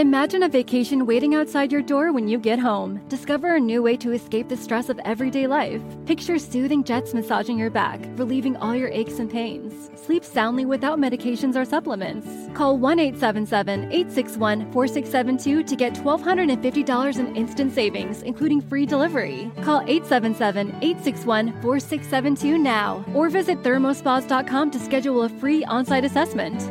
Imagine a vacation waiting outside your door when you get home. Discover a new way to escape the stress of everyday life. Picture soothing jets massaging your back, relieving all your aches and pains. Sleep soundly without medications or supplements. Call 1 877 861 4672 to get $1,250 in instant savings, including free delivery. Call 877 861 4672 now or visit thermospas.com to schedule a free on site assessment.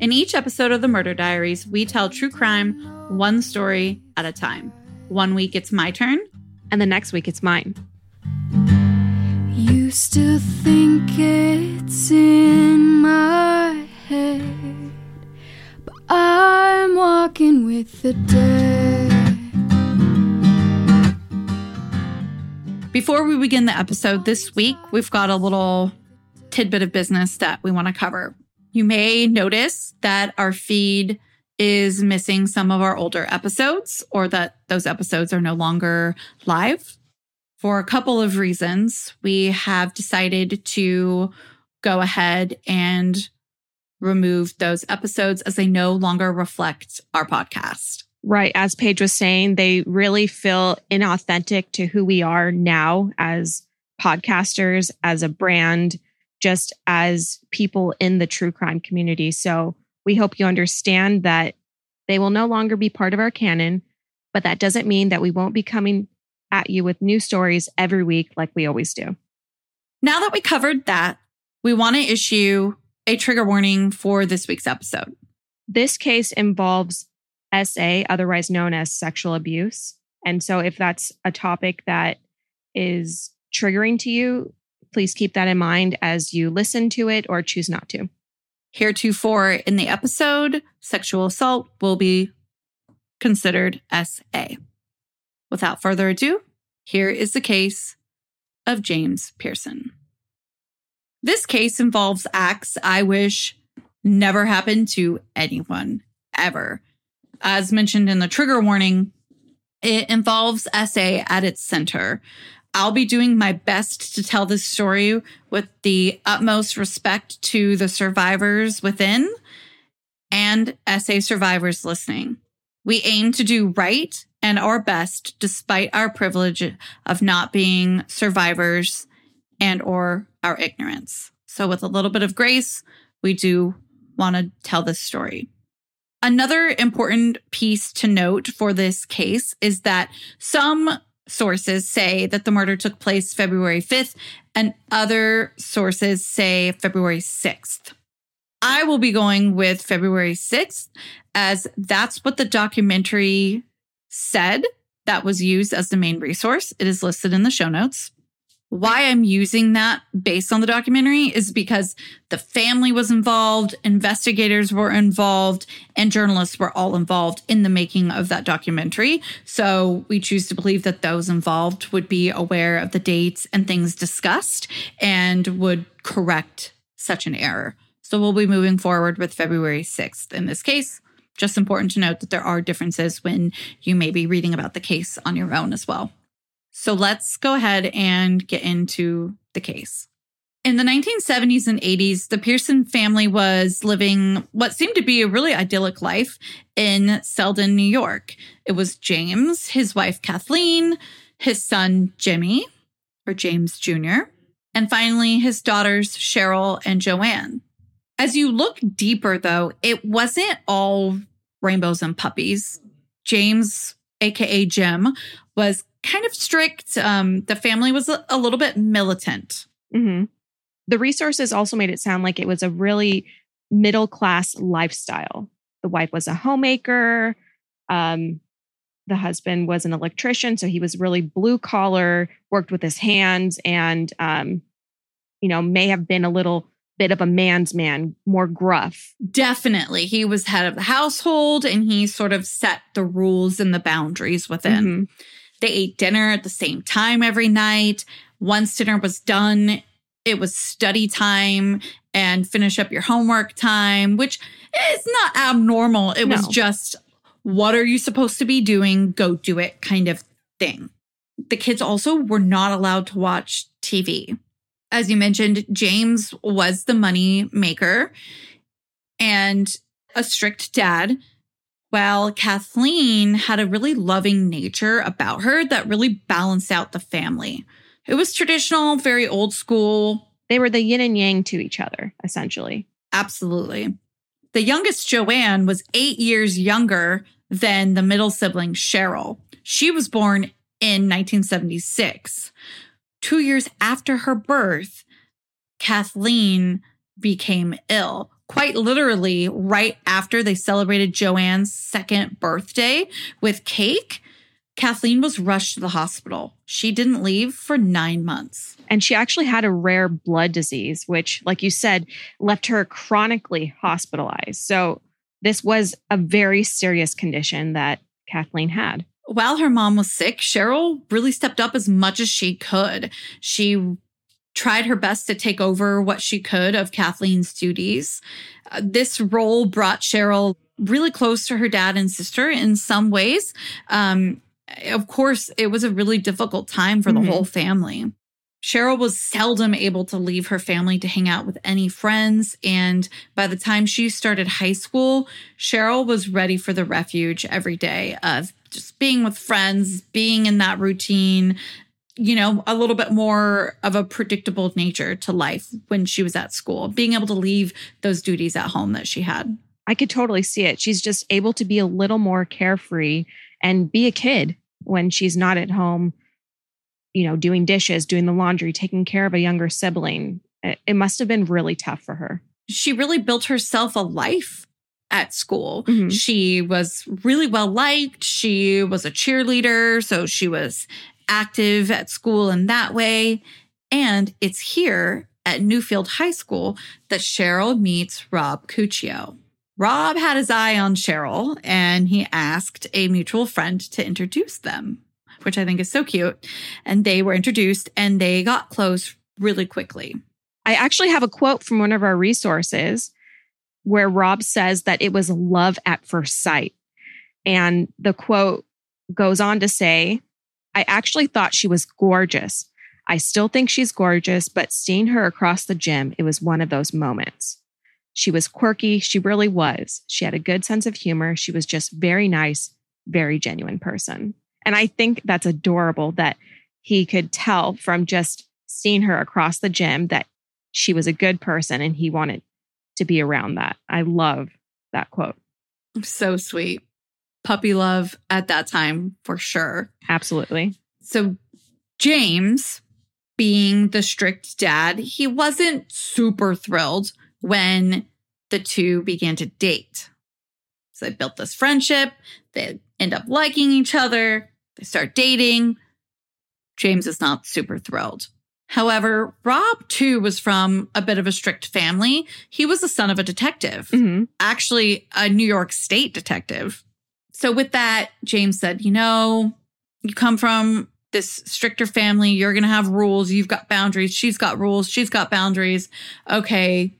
In each episode of the Murder Diaries, we tell true crime one story at a time. One week it's my turn, and the next week it's mine. You still think it's in my head, but I'm walking with the dead. Before we begin the episode this week, we've got a little tidbit of business that we want to cover. You may notice that our feed is missing some of our older episodes or that those episodes are no longer live. For a couple of reasons, we have decided to go ahead and remove those episodes as they no longer reflect our podcast. Right. As Paige was saying, they really feel inauthentic to who we are now as podcasters, as a brand, just as people in the true crime community. So we hope you understand that they will no longer be part of our canon, but that doesn't mean that we won't be coming at you with new stories every week like we always do. Now that we covered that, we want to issue a trigger warning for this week's episode. This case involves SA, otherwise known as sexual abuse. And so if that's a topic that is triggering to you, Please keep that in mind as you listen to it or choose not to. Heretofore in the episode, sexual assault will be considered SA. Without further ado, here is the case of James Pierson. This case involves acts I wish never happened to anyone ever. As mentioned in the trigger warning, it involves SA at its center. I'll be doing my best to tell this story with the utmost respect to the survivors within and SA survivors listening. We aim to do right and our best despite our privilege of not being survivors and or our ignorance. So with a little bit of grace, we do want to tell this story. Another important piece to note for this case is that some sources say that the murder took place February 5th, and other sources say February 6th. I will be going with February 6th, as that's what the documentary said that was used as the main resource. It is listed in the show notes. Why I'm using that based on the documentary is because the family was involved, investigators were involved, and journalists were all involved in the making of that documentary. So we choose to believe that those involved would be aware of the dates and things discussed and would correct such an error. So we'll be moving forward with February 6th in this case. Just important to note that there are differences when you may be reading about the case on your own as well. So let's go ahead and get into the case. In the 1970s and 80s, the Pierson family was living what seemed to be a really idyllic life in Selden, New York. It was James, his wife Kathleen, his son Jimmy, or James Jr., and finally his daughters Cheryl and Joanne. As you look deeper, though, it wasn't all rainbows and puppies. James, aka Jim, was kind of strict. Um, the family was a, a little bit militant. Mm-hmm. The resources also made it sound like it was a really middle class lifestyle. The wife was a homemaker. Um, the husband was an electrician, so he was really blue collar, worked with his hands, and um, you know may have been a little bit of a man's man, more gruff. Definitely. He was head of the household and he sort of set the rules and the boundaries within. Mhm. They ate dinner at the same time every night. Once dinner was done, it was study time and finish up your homework time, which is not abnormal. It was just, what are you supposed to be doing? Go do it kind of thing. The kids also were not allowed to watch TV. As you mentioned, James was the money maker and a strict dad while Kathleen had a really loving nature about her that really balanced out the family. It was traditional, very old school. They were the yin and yang to each other, essentially. Absolutely. The youngest, Joanne, was eight years younger than the middle sibling, Cheryl. She was born in 1976. Two years after her birth, Kathleen became ill. Quite literally, right after they celebrated Joanne's second birthday with cake, Kathleen was rushed to the hospital. She didn't leave for nine months. And she actually had a rare blood disease, which, like you said, left her chronically hospitalized. So, this was a very serious condition that Kathleen had. While her mom was sick, Cheryl really stepped up as much as she could. She tried her best to take over what she could of Kathleen's duties. Uh, this role brought Cheryl really close to her dad and sister in some ways. Um, of course, it was a really difficult time for the Mhm. whole family. Cheryl was seldom able to leave her family to hang out with any friends. And by the time she started high school, Cheryl was ready for the refuge every day of just being with friends, being in that routine, you know, a little bit more of a predictable nature to life when she was at school, being able to leave those duties at home that she had. I could totally see it. She's just able to be a little more carefree and be a kid when she's not at home, you know, doing dishes, doing the laundry, taking care of a younger sibling. It, must have been really tough for her. She really built herself a life at school. Mhm. She was really well liked. She was a cheerleader, so she was active at school in that way. And it's here at Newfield High School that Cheryl meets Rob Cuccio. Rob had his eye on Cheryl and he asked a mutual friend to introduce them, which I think is so cute. And they were introduced and they got close really quickly. I actually have a quote from one of our resources where Rob says that it was love at first sight. And the quote goes on to say, I actually thought she was gorgeous. I still think she's gorgeous, but seeing her across the gym, it was one of those moments. She was quirky. She really was. She had a good sense of humor. She was just very nice, very genuine person. And I think that's adorable that he could tell from just seeing her across the gym that she was a good person and he wanted to be around that. I love that quote. So sweet. Puppy love at that time for sure. Absolutely. So, James, being the strict dad, he wasn't super thrilled when the two began to date. So, they built this friendship, they end up liking each other, they start dating. James is not super thrilled. However, Rob too was from a bit of a strict family. He was the son of a detective hmm actually a New York State detective. So, with that, James said, You know, you come from this stricter family. You're going to have rules. You've got boundaries. She's got rules. She's got boundaries. Okay.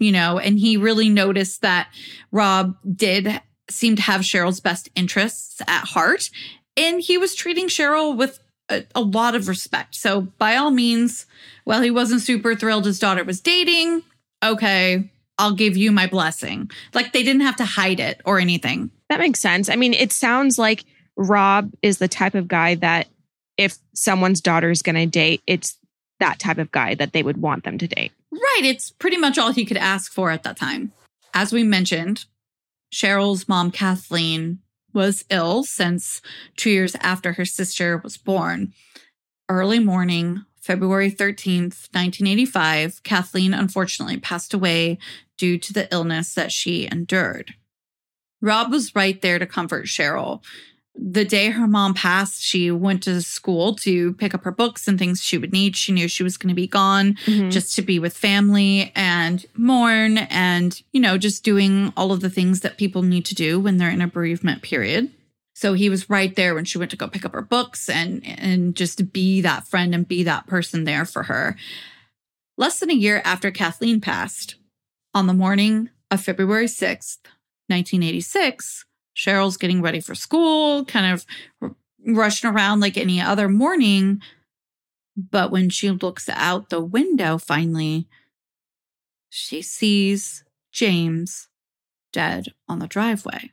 You know, and he really noticed that Rob did seem to have Cheryl's best interests at heart. And he was treating Cheryl with a, a lot of respect. So, by all means, while he wasn't super thrilled his daughter was dating, okay, I'll give you my blessing. Like they didn't have to hide it or anything. That makes sense. I mean, it sounds like Rob is the type of guy that if someone's daughter is going to date, it's that type of guy that they would want them to date. Right. It's pretty much all he could ask for at that time. As we mentioned, Cheryl's mom, Kathleen, was ill since two years after her sister was born. Early morning, February 13th, 1985, Kathleen unfortunately passed away due to the illness that she endured. Rob was right there to comfort Cheryl. the day her mom passed, she went to school to pick up her books and things she would need. She knew she was going to be gone Mhm. just to be with family and mourn and, you know, just doing all of the things that people need to do when they're in a bereavement period. So he was right there when she went to go pick up her books and and just be that friend and be that person there for her. Less than a year after Kathleen passed, on the morning of February 6th, 1986, Cheryl's getting ready for school, kind of rushing around like any other morning. But when she looks out the window finally, she sees James dead on the driveway.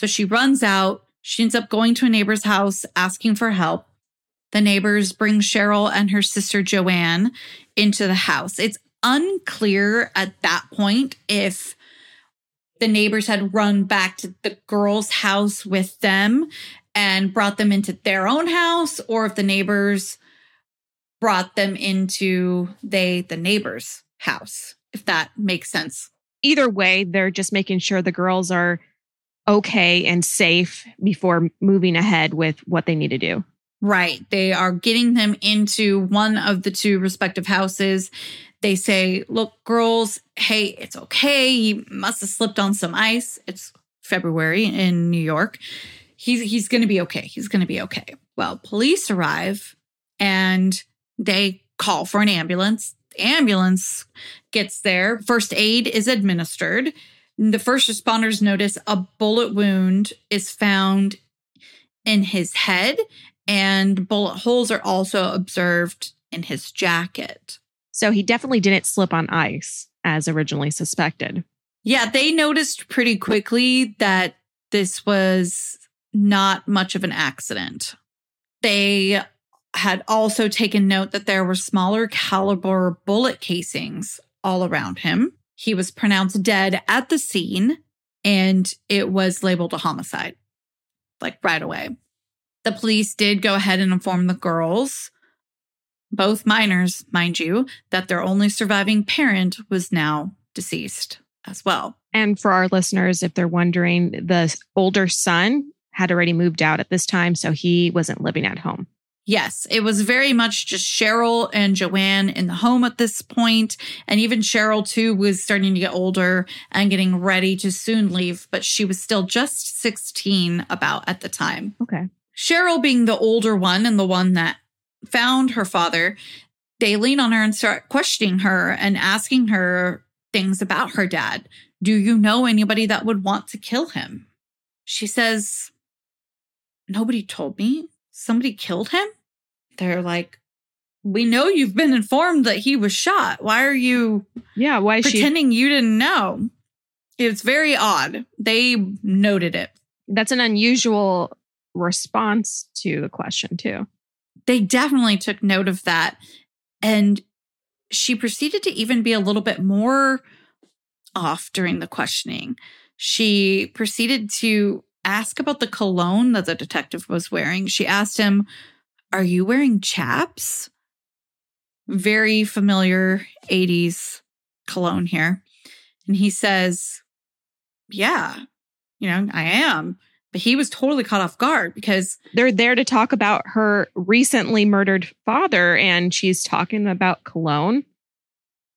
So she runs out. She ends up going to a neighbor's house asking for help. The neighbors bring Cheryl and her sister Joanne into the house. It's unclear at that point if the neighbors had run back to the girls' house with them and brought them into their own house or if the neighbors brought them into they the neighbor's house if that makes sense Either way, they're just making sure the girls are okay and safe before moving ahead with what they need to do. Right. They are getting them into one of the two respective houses. They say, Look, girls, hey, it's okay. He must have slipped on some ice. It's February in New York. He's, he's to be okay. He's to be okay. Well, police arrive and they call for an ambulance. The ambulance gets there. First aid is administered. The first responders notice a bullet wound is found in his head and bullet holes are also observed in his jacket. So he definitely didn't slip on ice as originally suspected. Yeah, they noticed pretty quickly that this was not much of an accident. They had also taken note that there were smaller caliber bullet casings all around him. He was pronounced dead at the scene and it was labeled a homicide, like right away. The police did go ahead and inform the girls, both minors, mind you, that their only surviving parent was now deceased as well. And for our listeners, if they're wondering, the older son had already moved out at this time, so he wasn't living at home. Yes, it was very much just Cheryl and Joanne in the home at this point, And even Cheryl, too, was starting to get older and getting ready to soon leave, but she was still just 16 about at the time. Okay. Cheryl, being the older one and the one that found her father, they lean on her and start questioning her and asking her things about her dad. Do you know anybody that would want to kill him? She says, Nobody told me. Somebody killed him? They're like, We know you've been informed that he was shot. Why are you Yeah. Why is she? pretending you didn't know? It's very odd. They noted it. That's an unusual response to the question, too. they definitely took note of that. And she proceeded to even be a little bit more off during the questioning. She proceeded to ask about the cologne that the detective was wearing. She asked him, Are you wearing chaps? Very familiar 80s cologne here. And he says, Yeah, you know, I am. But he was totally caught off guard because They're there to talk about her recently murdered father, and she's talking about cologne.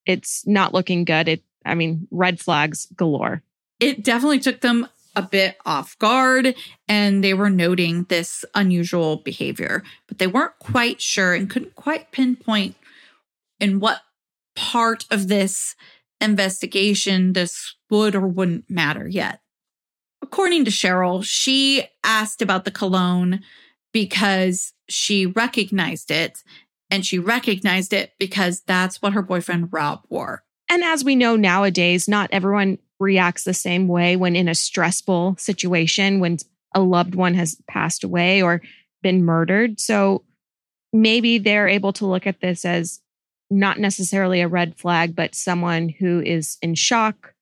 It's not looking good. It, I mean, red flags galore. it definitely took them a bit off guard and they were noting this unusual behavior, but they weren't quite sure and couldn't quite pinpoint in what part of this investigation this would or wouldn't matter yet. According to Cheryl, she asked about the cologne because she recognized it and she recognized it because that's what her boyfriend Rob wore. And as we know nowadays, not everyone reacts the same way when in a stressful situation, when a loved one has passed away or been murdered. So maybe they're able to look at this as not necessarily a red flag, but someone who is in shock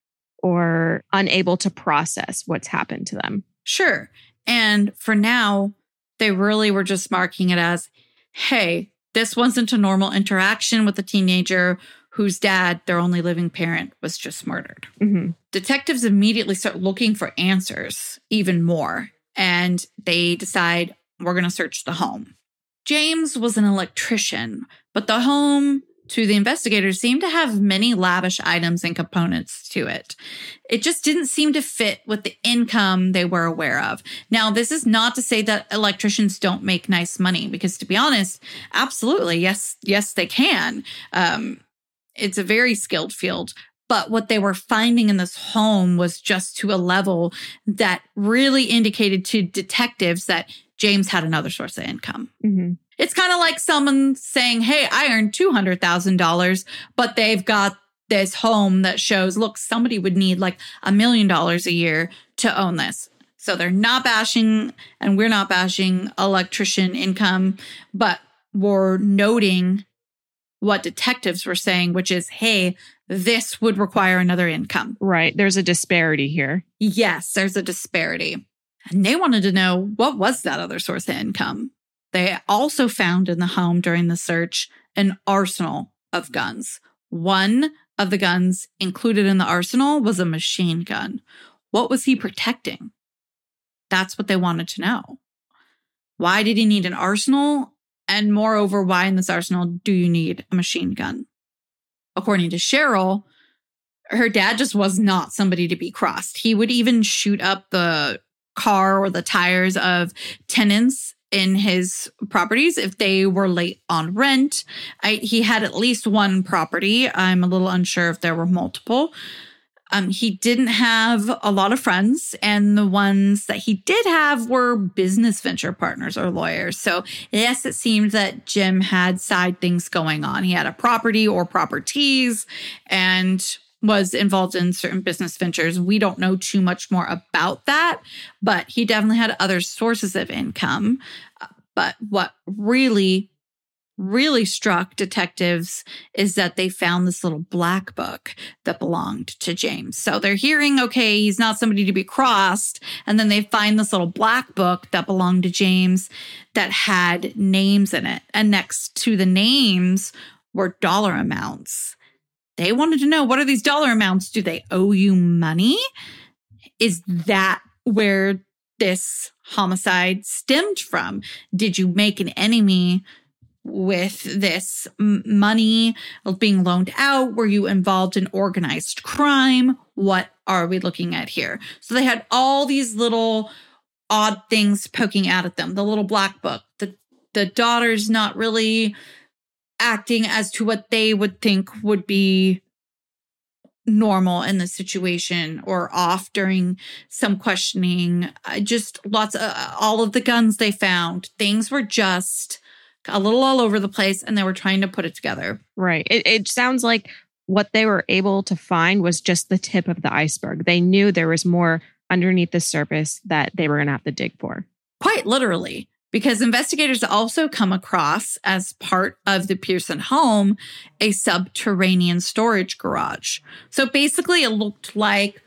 or unable to process what's happened to them. Sure. And for now, they really were just marking it as hey, this wasn't a normal interaction with a teenager whose dad, their only living parent, was just murdered. Mm-hmm. Detectives immediately start looking for answers even more, and they decide we're going to search the home. James was an electrician, but the home to the investigators seemed to have many lavish items and components to it. It just didn't seem to fit with the income they were aware of. Now, this is not to say that electricians don't make nice money, because to be honest, absolutely, yes, yes, they can. Um, it's a very skilled field. But what they were finding in this home was just to a level that really indicated to detectives that James had another source of income. Mm-hmm. It's kind of like someone saying, Hey, I earned $200,000, but they've got this home that shows, look, somebody would need like a million dollars a year to own this. So they're not bashing, and we're not bashing electrician income, but we're noting what detectives were saying, which is, hey, this would require another income. Right. There's a disparity here. Yes, there's a disparity. And they wanted to know what was that other source of income. They also found in the home during the search an arsenal of guns. One of the guns included in the arsenal was a machine gun. What was he protecting? That's what they wanted to know. Why did he need an arsenal? And moreover, why in this arsenal do you need a machine gun? According to Cheryl, her dad just was not somebody to be crossed. He would even shoot up the car or the tires of tenants in his properties if they were late on rent. I, he had at least one property. I'm a little unsure if there were multiple. Um, he didn't have a lot of friends, and the ones that he did have were business venture partners or lawyers. So, yes, it seemed that Jim had side things going on. He had a property or properties and was involved in certain business ventures. We don't know too much more about that, but he definitely had other sources of income. But what really really struck detectives is that they found this little black book that belonged to James. So they're hearing, okay, he's not somebody to be crossed. And then they find this little black book that belonged to James that had names in it. And next to the names were dollar amounts. They wanted to know what are these dollar amounts? Do they owe you money? Is that where this homicide stemmed from? Did you make an enemy with this money being loaned out? Were you involved in organized crime? What are we looking at here? So they had all these little odd things poking out at them. The little black book, the the daughter's not really acting as to what they would think would be normal in the situation or off during some questioning. just lots of all of the guns they found. Things were just a little all over the place and they were trying to put it together. Right. It, it sounds like what they were able to find was just the tip of the iceberg. They knew there was more underneath the surface that they were going to have to dig for. Quite literally, because investigators also come across, as part of the Pierson home, a subterranean storage garage. So basically, it looked like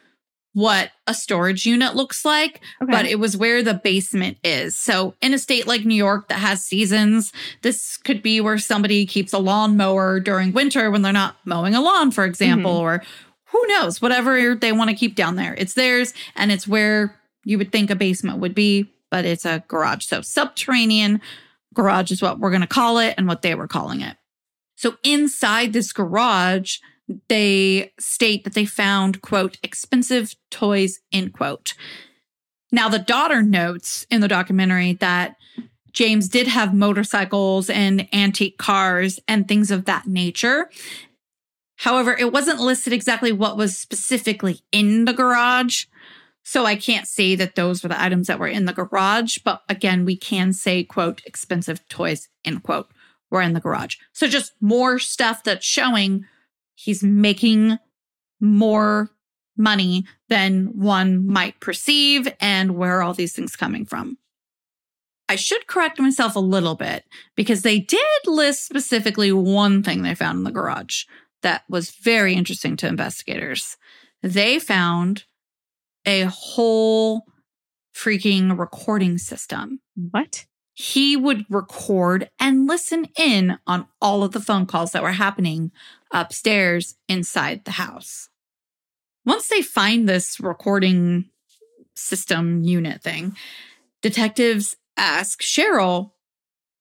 what a storage unit looks like, okay. but it was where the basement is. So in a state like New York that has seasons, this could be where somebody keeps a lawnmower during winter when they're not mowing a lawn, for example, mm-hmm. or who knows, whatever they want to keep down there. It's theirs and it's where you would think a basement would be, but it's a garage. So subterranean garage is what we're going to call it and what they were calling it. So inside this garage, they state that they found, quote, expensive toys, end quote. Now, the daughter notes in the documentary that James did have motorcycles and antique cars and things of that nature. However, it wasn't listed exactly what was specifically in the garage. So I can't say that those were the items that were in the garage. But again, we can say, quote, expensive toys, end quote, were in the garage. So just more stuff that's showing he's making more money than one might perceive and where are all these things coming from. I should correct myself a little bit because they did list specifically one thing they found in the garage that was very interesting to investigators. They found a whole freaking recording system. What? He would record and listen in on all of the phone calls that were happening upstairs inside the house. Once they find this recording system unit thing, detectives ask Cheryl,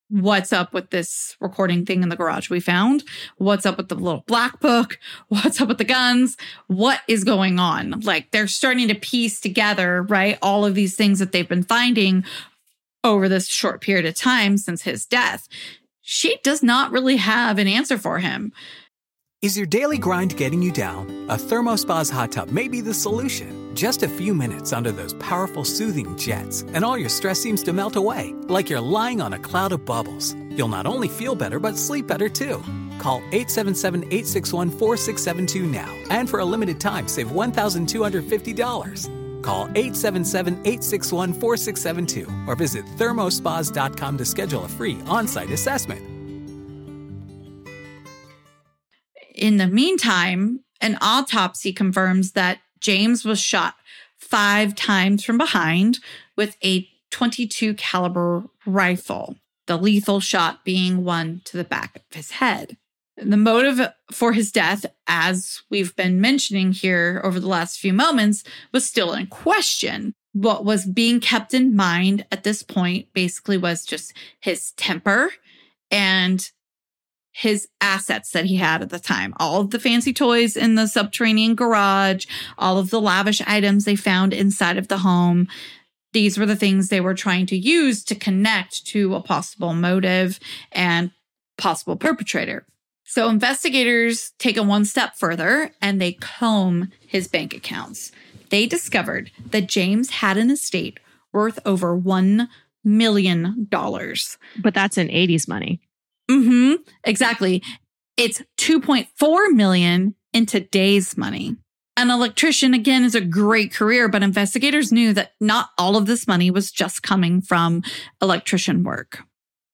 What's up with this recording thing in the garage we found? What's up with the little black book? What's up with the guns? What is going on? Like they're starting to piece together, right? All of these things that they've been finding over this short period of time since his death. She does not really have an answer for him. Is your daily grind getting you down? A Thermospa's hot tub may be the solution. Just a few minutes under those powerful soothing jets, and all your stress seems to melt away, like you're lying on a cloud of bubbles. You'll not only feel better, but sleep better too. Call 877 861 4672 now, and for a limited time, save $1,250. Call 877 861 4672 or visit thermospas.com to schedule a free on site assessment. In the meantime, an autopsy confirms that James was shot five times from behind with a 22 caliber rifle, the lethal shot being one to the back of his head. The motive for his death, as we've been mentioning here over the last few moments, was still in question. What was being kept in mind at this point basically was just his temper and his assets that he had at the time. All of the fancy toys in the subterranean garage, all of the lavish items they found inside of the home. These were the things they were trying to use to connect to a possible motive and possible perpetrator. So investigators take it one step further and they comb his bank accounts. They discovered that James had an estate worth over $1 million. But that's in 80s money. Mm-hmm. Exactly. It's 2.4 million in today's money. An electrician, again, is a great career, but investigators knew that not all of this money was just coming from electrician work.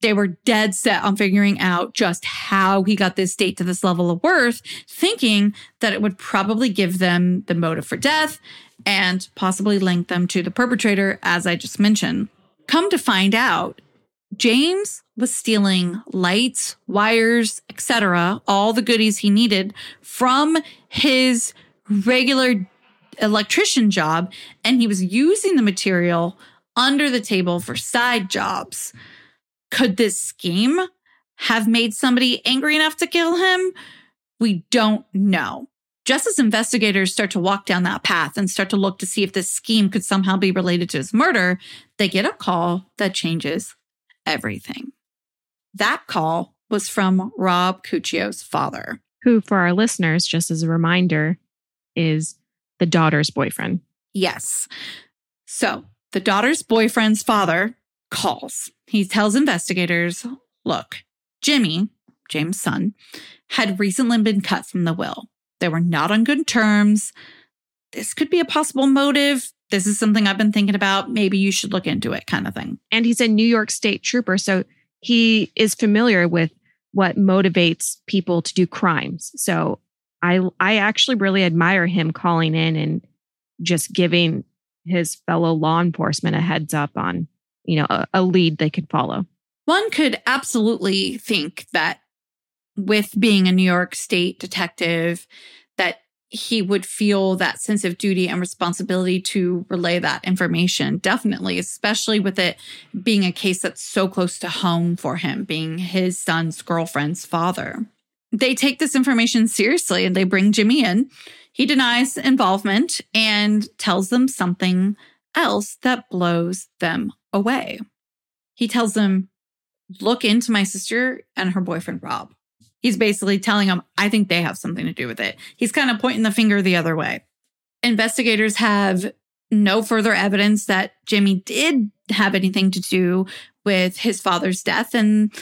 They were dead set on figuring out just how he got this state to this level of worth, thinking that it would probably give them the motive for death and possibly link them to the perpetrator, as I just mentioned. Come to find out, James was stealing lights, wires, etc., all the goodies he needed from his regular electrician job and he was using the material under the table for side jobs. Could this scheme have made somebody angry enough to kill him? We don't know. Just as investigators start to walk down that path and start to look to see if this scheme could somehow be related to his murder, they get a call that changes everything. That call was from Rob Cuccio's father. Who, for our listeners, just as a reminder, is the daughter's boyfriend. Yes. So the daughter's boyfriend's father calls. He tells investigators look, Jimmy, James' son, had recently been cut from the will. They were not on good terms. This could be a possible motive. This is something I've been thinking about. Maybe you should look into it, kind of thing. And he's a New York State trooper. So he is familiar with what motivates people to do crimes. So I I actually really admire him calling in and just giving his fellow law enforcement a heads up on, you know, a, a lead they could follow. One could absolutely think that with being a New York state detective that he would feel that sense of duty and responsibility to relay that information. Definitely, especially with it being a case that's so close to home for him, being his son's girlfriend's father. They take this information seriously and they bring Jimmy in. He denies involvement and tells them something else that blows them away. He tells them, Look into my sister and her boyfriend, Rob. He's basically telling them, I think they have something to do with it. He's kind of pointing the finger the other way. Investigators have no further evidence that Jimmy did have anything to do with his father's death, and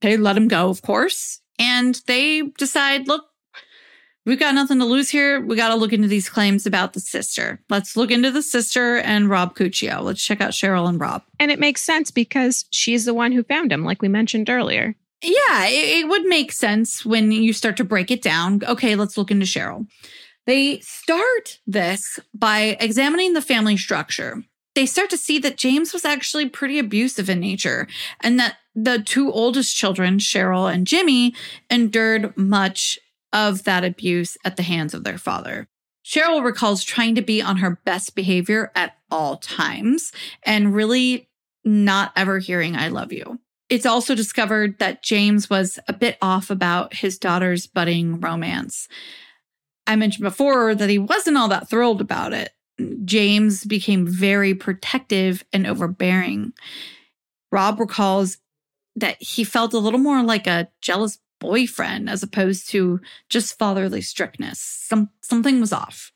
they let him go, of course. And they decide, look, we've got nothing to lose here. We got to look into these claims about the sister. Let's look into the sister and Rob Cuccio. Let's check out Cheryl and Rob. And it makes sense because she's the one who found him, like we mentioned earlier. Yeah, it, it would make sense when you start to break it down. Okay, let's look into Cheryl. They start this by examining the family structure. They start to see that James was actually pretty abusive in nature and that the two oldest children, Cheryl and Jimmy, endured much of that abuse at the hands of their father. Cheryl recalls trying to be on her best behavior at all times and really not ever hearing, I love you. It's also discovered that James was a bit off about his daughter's budding romance. I mentioned before that he wasn't all that thrilled about it. James became very protective and overbearing. Rob recalls that he felt a little more like a jealous boyfriend as opposed to just fatherly strictness. Some something was off.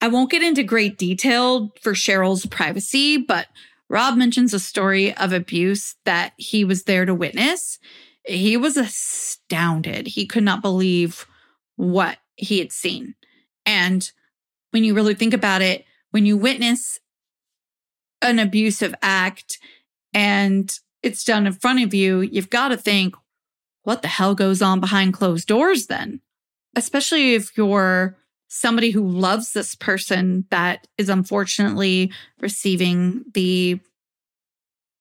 I won't get into great detail for Cheryl's privacy, but Rob mentions a story of abuse that he was there to witness. He was astounded. He could not believe what he had seen. And when you really think about it, when you witness an abusive act and it's done in front of you, you've got to think, what the hell goes on behind closed doors then? Especially if you're somebody who loves this person that is unfortunately receiving the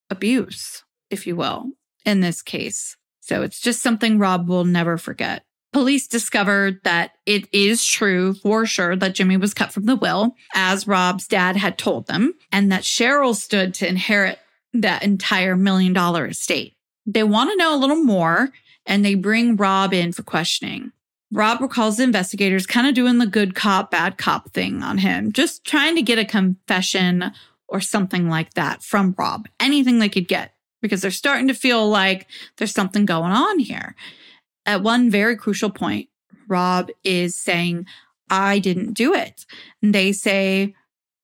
abuse, if you will, in this case. So it's just something Rob will never forget. Police discovered that it is true for sure that Jimmy was cut from the will, as Rob's dad had told them, and that Cheryl stood to inherit that entire million dollar estate. They want to know a little more, and they bring Rob in for questioning. Rob recalls the investigators kind of doing the good cop, bad cop thing on him, just trying to get a confession or something like that from Rob, anything they could get, because they're starting to feel like there's something going on here. At one very crucial point, Rob is saying, I didn't do it. And they say,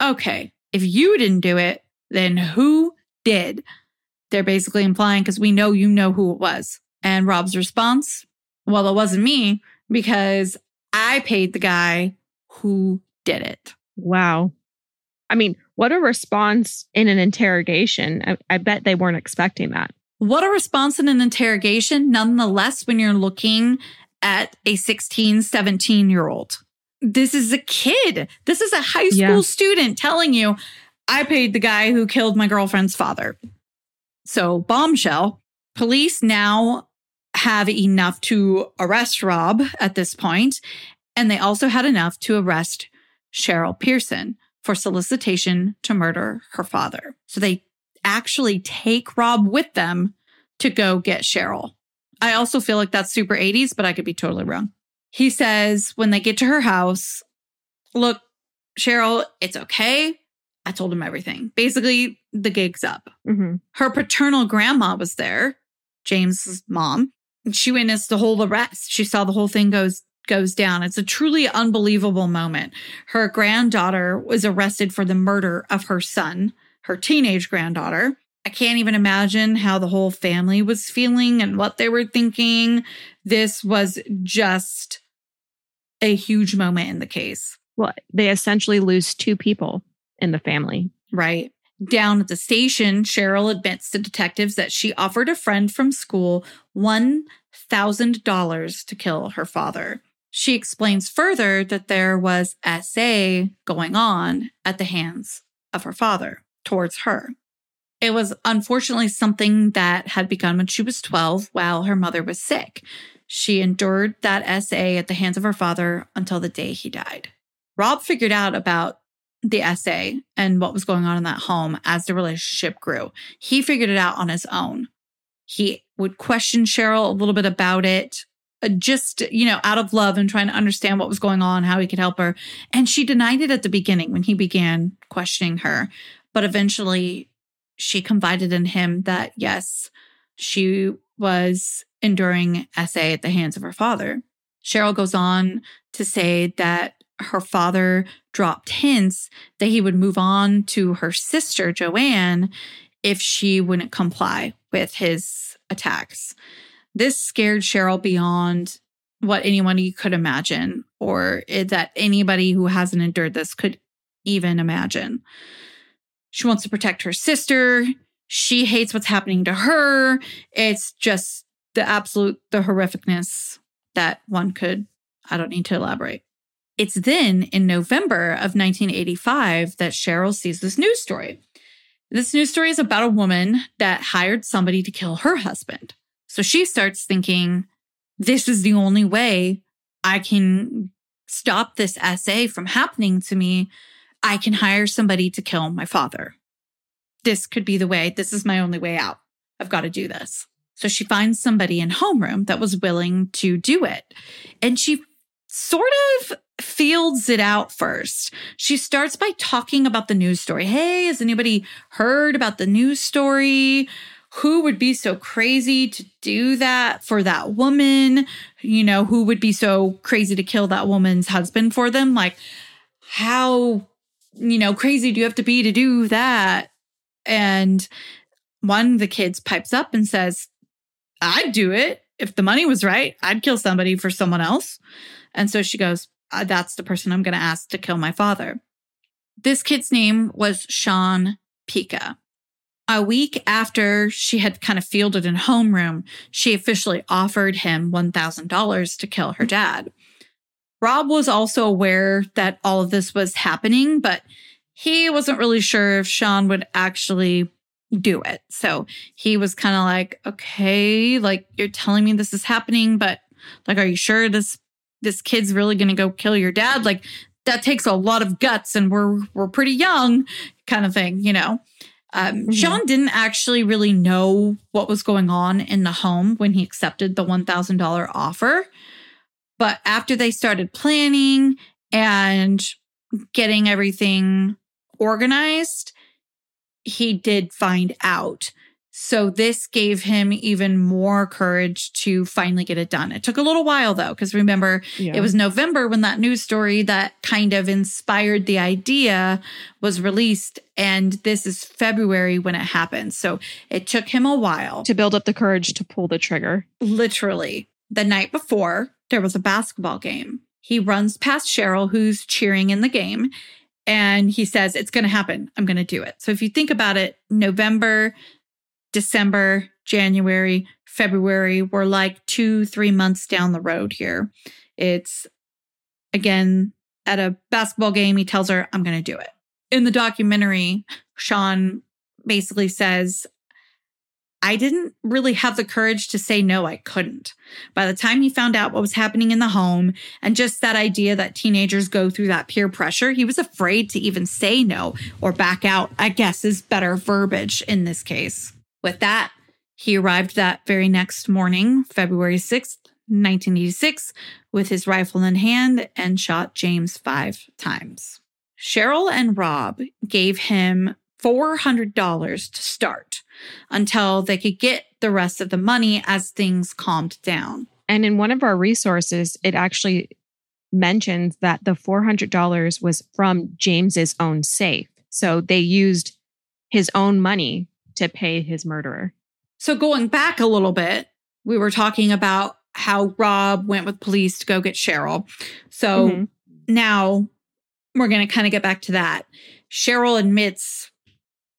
okay, if you didn't do it, then who did? They're basically implying, because we know you know who it was. And Rob's response, well, it wasn't me because I paid the guy who did it. Wow. I mean, what a response in an interrogation. I, I, bet they weren't expecting that. What a response in an interrogation, nonetheless, when you're looking at a 16, 17 year old. This is a kid. This is a high school yeah. student telling you, I paid the guy who killed my girlfriend's father. So, bombshell. Police now have enough to arrest Rob at this point, and they also had enough to arrest Cheryl Pierson for solicitation to murder her father. So they actually take Rob with them to go get Cheryl. I also feel like that's super 80s, but I could be totally wrong. He says when they get to her house, look, Cheryl, it's okay. I told him everything. Basically, the gig's up. Mm-hmm. Her paternal grandma was there, James's mom, she witnessed the whole arrest. She saw the whole thing goes goes down. It's a truly unbelievable moment. Her granddaughter was arrested for the murder of her son, her teenage granddaughter. I can't even imagine how the whole family was feeling and what they were thinking. This was just a huge moment in the case. Well, they essentially lose two people in the family. Right. Down at the station, Cheryl admits to detectives that she offered a friend from school $1,000 to kill her father. She explains further that there was SA going on at the hands of her father towards her. It was unfortunately something that had begun when she was 12 while her mother was sick. She endured that SA at the hands of her father until the day he died. Rob figured out about the SA and what was going on in that home as the relationship grew. He figured it out on his own. He would question Cheryl a little bit about it, uh, just, you know, out of love and trying to understand what was going on, how he could help her. And she denied it at the beginning when he began questioning her. But eventually she confided in him that yes, she was enduring SA at the hands of her father. Cheryl goes on to say that her father dropped hints that he would move on to her sister, Joanne, if she wouldn't comply with his attacks. This scared Cheryl beyond what anyone could imagine, or that anybody who hasn't endured this could even imagine. She wants to protect her sister. She hates what's happening to her. It's just the absolute, the horrificness that one could, I don't need to elaborate. It's then in November of 1985 that Cheryl sees this news story. This news story is about a woman that hired somebody to kill her husband. So she starts thinking, this is the only way I can stop this SA from happening to me. I can hire somebody to kill my father. This could be the way. This is my only way out. I've got to do this. So she finds somebody in homeroom that was willing to do it. And she sort of fields it out first. She starts by talking about the news story. Hey, has anybody heard about the news story? Who would be so crazy to do that for that woman? You know, who would be so crazy to kill that woman's husband for them? Like, how, you know, crazy do you have to be to do that? And one of the kids pipes up and says, I'd do it. If the money was right, I'd kill somebody for someone else. And so she goes, uh, That's the person I'm going to ask to kill my father. This kid's name was Sean Pica. A week after she had kind of fielded in homeroom, she officially offered him $1,000 to kill her dad. Rob was also aware that all of this was happening, but he wasn't really sure if Sean would actually do it. So he was kind of like, okay, like you're telling me this is happening, but like, are you sure this this kid's really going to go kill your dad? Like that takes a lot of guts, and we're we're pretty young, kind of thing, you know. Um, mm-hmm. Sean didn't actually really know what was going on in the home when he accepted the one thousand dollar offer, but after they started planning and getting everything organized, he did find out. So this gave him even more courage to finally get it done. It took a little while though, because remember, yeah. it was November when that news story that kind of inspired the idea was released. And this is February when it happened. So it took him a while to build up the courage to pull the trigger. Literally. The night before, there was a basketball game. He runs past Cheryl, who's cheering in the game, and he says, It's going to happen. I'm going to do it. So if you think about it, November, December, January, February, we're like two, three months down the road here. It's again at a basketball game. He tells her, I'm going to do it. In the documentary, Sean basically says, I didn't really have the courage to say no, I couldn't. By the time he found out what was happening in the home and just that idea that teenagers go through that peer pressure, he was afraid to even say no or back out, I guess is better verbiage in this case. With that, he arrived that very next morning, February 6th, 1986, with his rifle in hand and shot James five times. Cheryl and Rob gave him $400 to start until they could get the rest of the money as things calmed down. And in one of our resources, it actually mentions that the $400 was from James's own safe. So they used his own money to pay his murderer. So going back a little bit, we were talking about how Rob went with police to go get Cheryl. So mm-hmm. now we're going to kind of get back to that. Cheryl admits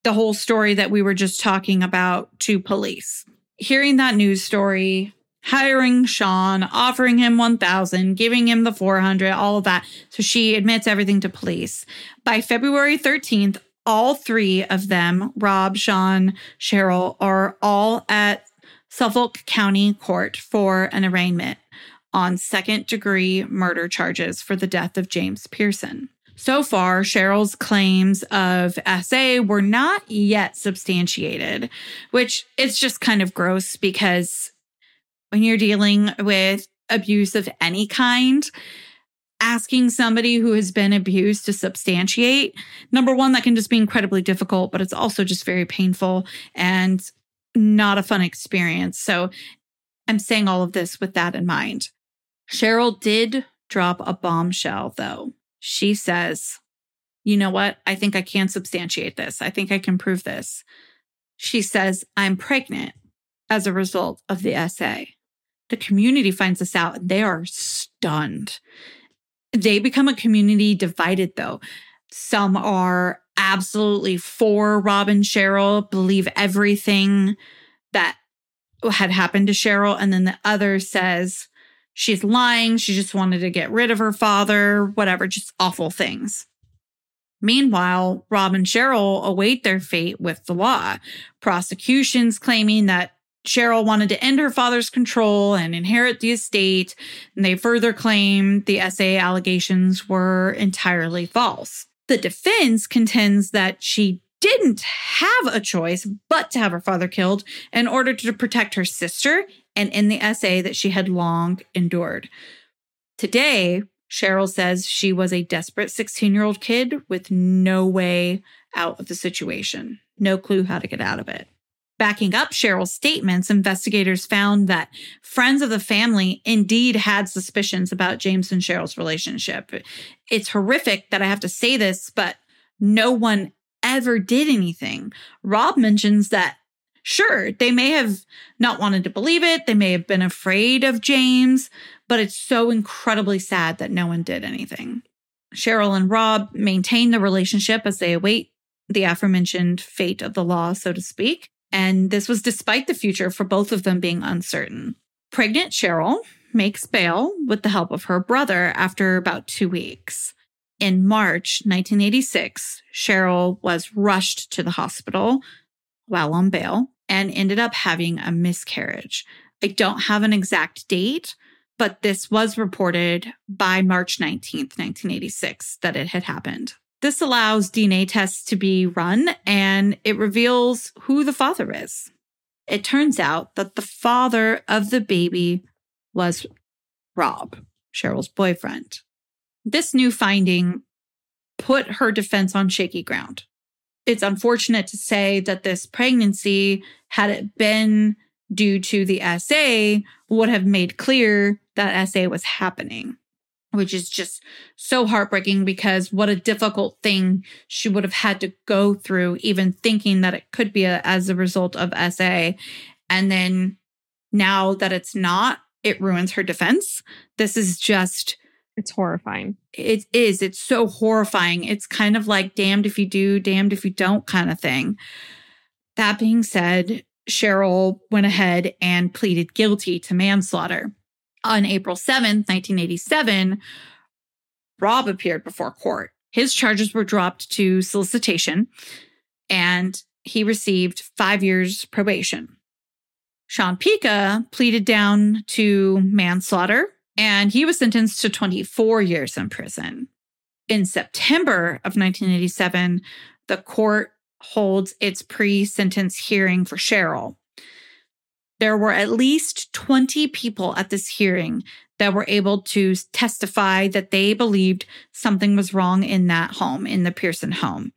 the whole story that we were just talking about to police. Hearing that news story, hiring Sean, offering him 1000, giving him the 400, all of that. So she admits everything to police. By February 13th, all three of them, Rob, Sean, Cheryl, are all at Suffolk County Court for an arraignment on second degree murder charges for the death of James Pierson. So far, Cheryl's claims of SA were not yet substantiated, which is just kind of gross because when you're dealing with abuse of any kind, asking somebody who has been abused to substantiate, number one, that can just be incredibly difficult, but it's also just very painful and not a fun experience. So I'm saying all of this with that in mind. Cheryl did drop a bombshell, though. She says, You know what? I think I can substantiate this. I think I can prove this. She says, I'm pregnant as a result of the SA. The community finds this out and they are stunned. They become a community divided, though. Some are absolutely for Rob and Cheryl, believe everything that had happened to Cheryl. And then the other says she's lying. She just wanted to get rid of her father, whatever, just awful things. Meanwhile, Rob and Cheryl await their fate with the law. Prosecutions claiming that Cheryl wanted to end her father's control and inherit the estate. And they further claim the SA allegations were entirely false. The defense contends that she didn't have a choice but to have her father killed in order to protect her sister and in the SA that she had long endured. Today, Cheryl says she was a desperate 16 year old kid with no way out of the situation, no clue how to get out of it. Backing up Cheryl's statements, investigators found that friends of the family indeed had suspicions about James and Cheryl's relationship. It's horrific that I have to say this, but no one ever did anything. Rob mentions that sure, they may have not wanted to believe it, they may have been afraid of James, but it's so incredibly sad that no one did anything. Cheryl and Rob maintain the relationship as they await the aforementioned fate of the law, so to speak. And this was despite the future for both of them being uncertain. Pregnant Cheryl makes bail with the help of her brother after about two weeks. In March 1986, Cheryl was rushed to the hospital while on bail and ended up having a miscarriage. I don't have an exact date, but this was reported by March 19th, 1986, that it had happened. This allows DNA tests to be run and it reveals who the father is. It turns out that the father of the baby was Rob, Cheryl's boyfriend. This new finding put her defense on shaky ground. It's unfortunate to say that this pregnancy, had it been due to the SA, would have made clear that SA was happening which is just so heartbreaking because what a difficult thing she would have had to go through, even thinking that it could be a, as a result of SA. And then now that it's not, it ruins her defense. This is just. It's horrifying. It is. It's so horrifying. It's kind of like damned if you do, damned if you don't kind of thing. That being said, Cheryl went ahead and pleaded guilty to manslaughter on April 7th, 1987, Rob appeared before court. His charges were dropped to solicitation and he received five years probation. Sean Pica pleaded down to manslaughter and he was sentenced to 24 years in prison. In September of 1987, the court holds its pre sentence hearing for Cheryl. There were at least 20 people at this hearing that were able to testify that they believed something was wrong in that home, in the Pierson home.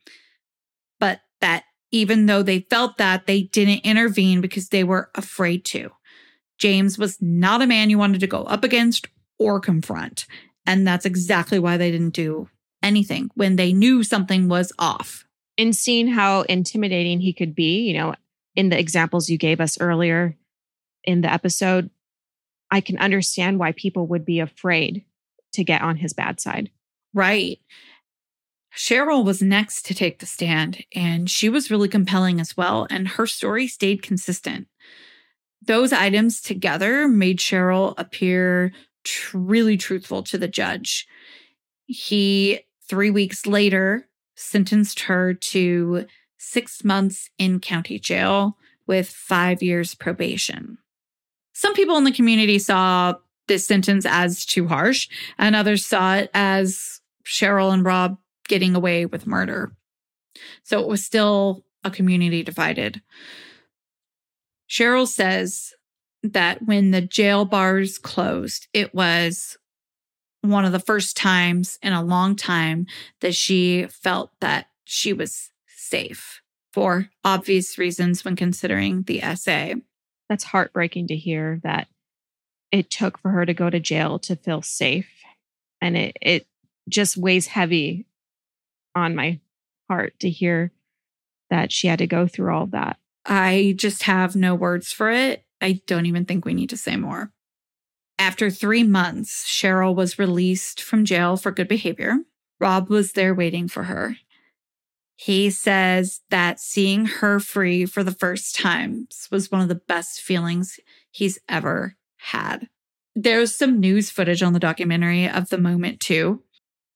But that even though they felt that, they didn't intervene because they were afraid to. James was not a man you wanted to go up against or confront. And that's exactly why they didn't do anything when they knew something was off. In seeing how intimidating he could be, you know, in the examples you gave us earlier, in the episode, I can understand why people would be afraid to get on his bad side. Right. Cheryl was next to take the stand, and she was really compelling as well, and her story stayed consistent. Those items together made Cheryl appear tr- really truthful to the judge. He, three weeks later, sentenced her to six months in county jail with five years probation. Some people in the community saw this sentence as too harsh, and others saw it as Cheryl and Rob getting away with murder. So it was still a community divided. Cheryl says that when the jail bars closed, it was one of the first times in a long time that she felt that she was safe for obvious reasons when considering the SA. That's heartbreaking to hear that it took for her to go to jail to feel safe. And it, it just weighs heavy on my heart to hear that she had to go through all that. I just have no words for it. I don't even think we need to say more. After three months, Cheryl was released from jail for good behavior. Rob was there waiting for her. He says that seeing her free for the first time was one of the best feelings he's ever had. There's some news footage on the documentary of the moment, too.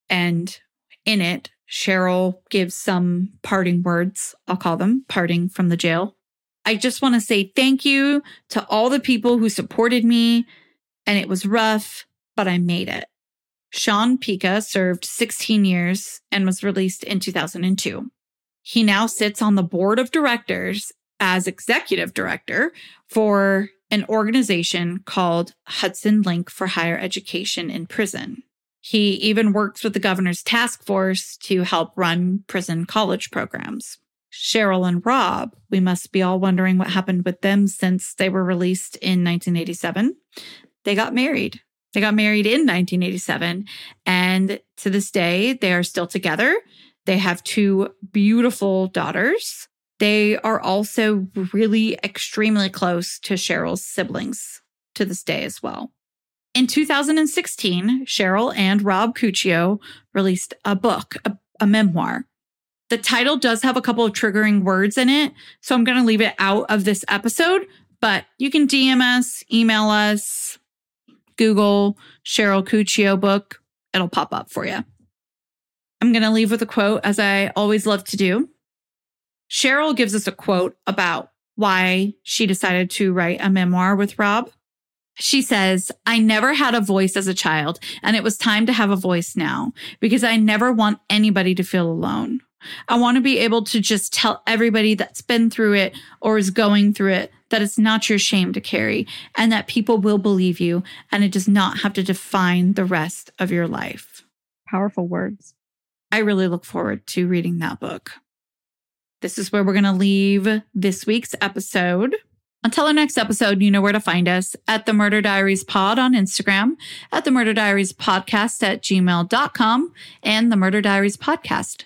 And in it, Cheryl gives some parting words. I'll call them parting from the jail. I just want to say thank you to all the people who supported me, and it was rough, but I made it. Sean Pica served 16 years and was released in 2002. He now sits on the board of directors as executive director for an organization called Hudson Link for Higher Education in Prison. He even works with the governor's task force to help run prison college programs. Cheryl and Rob, we must be all wondering what happened with them since they were released in 1987. They got married. They got married in 1987. And to this day, they are still together. They have two beautiful daughters. They are also really extremely close to Cheryl's siblings to this day as well. In 2016, Cheryl and Rob Cuccio released a book, a, a memoir the title does have a couple of triggering words in it, so I'm going to leave it out of this episode, but you can DM us, email us, Google Cheryl Cuccio book. It'll pop up for you. I'm going to leave with a quote, as I always love to do. Cheryl gives us a quote about why she decided to write a memoir with Rob. She says, I never had a voice as a child, and it was time to have a voice now because I never want anybody to feel alone. I want to be able to just tell everybody that's been through it or is going through it that it's not your shame to carry and that people will believe you and it does not have to define the rest of your life. Powerful words. I really look forward to reading that book. This is where we're going to leave this week's episode. Until our next episode, you know where to find us at the Murder Diaries Pod on Instagram, at the Murder Diaries Podcast at gmail.com, and the Murder Diaries Podcast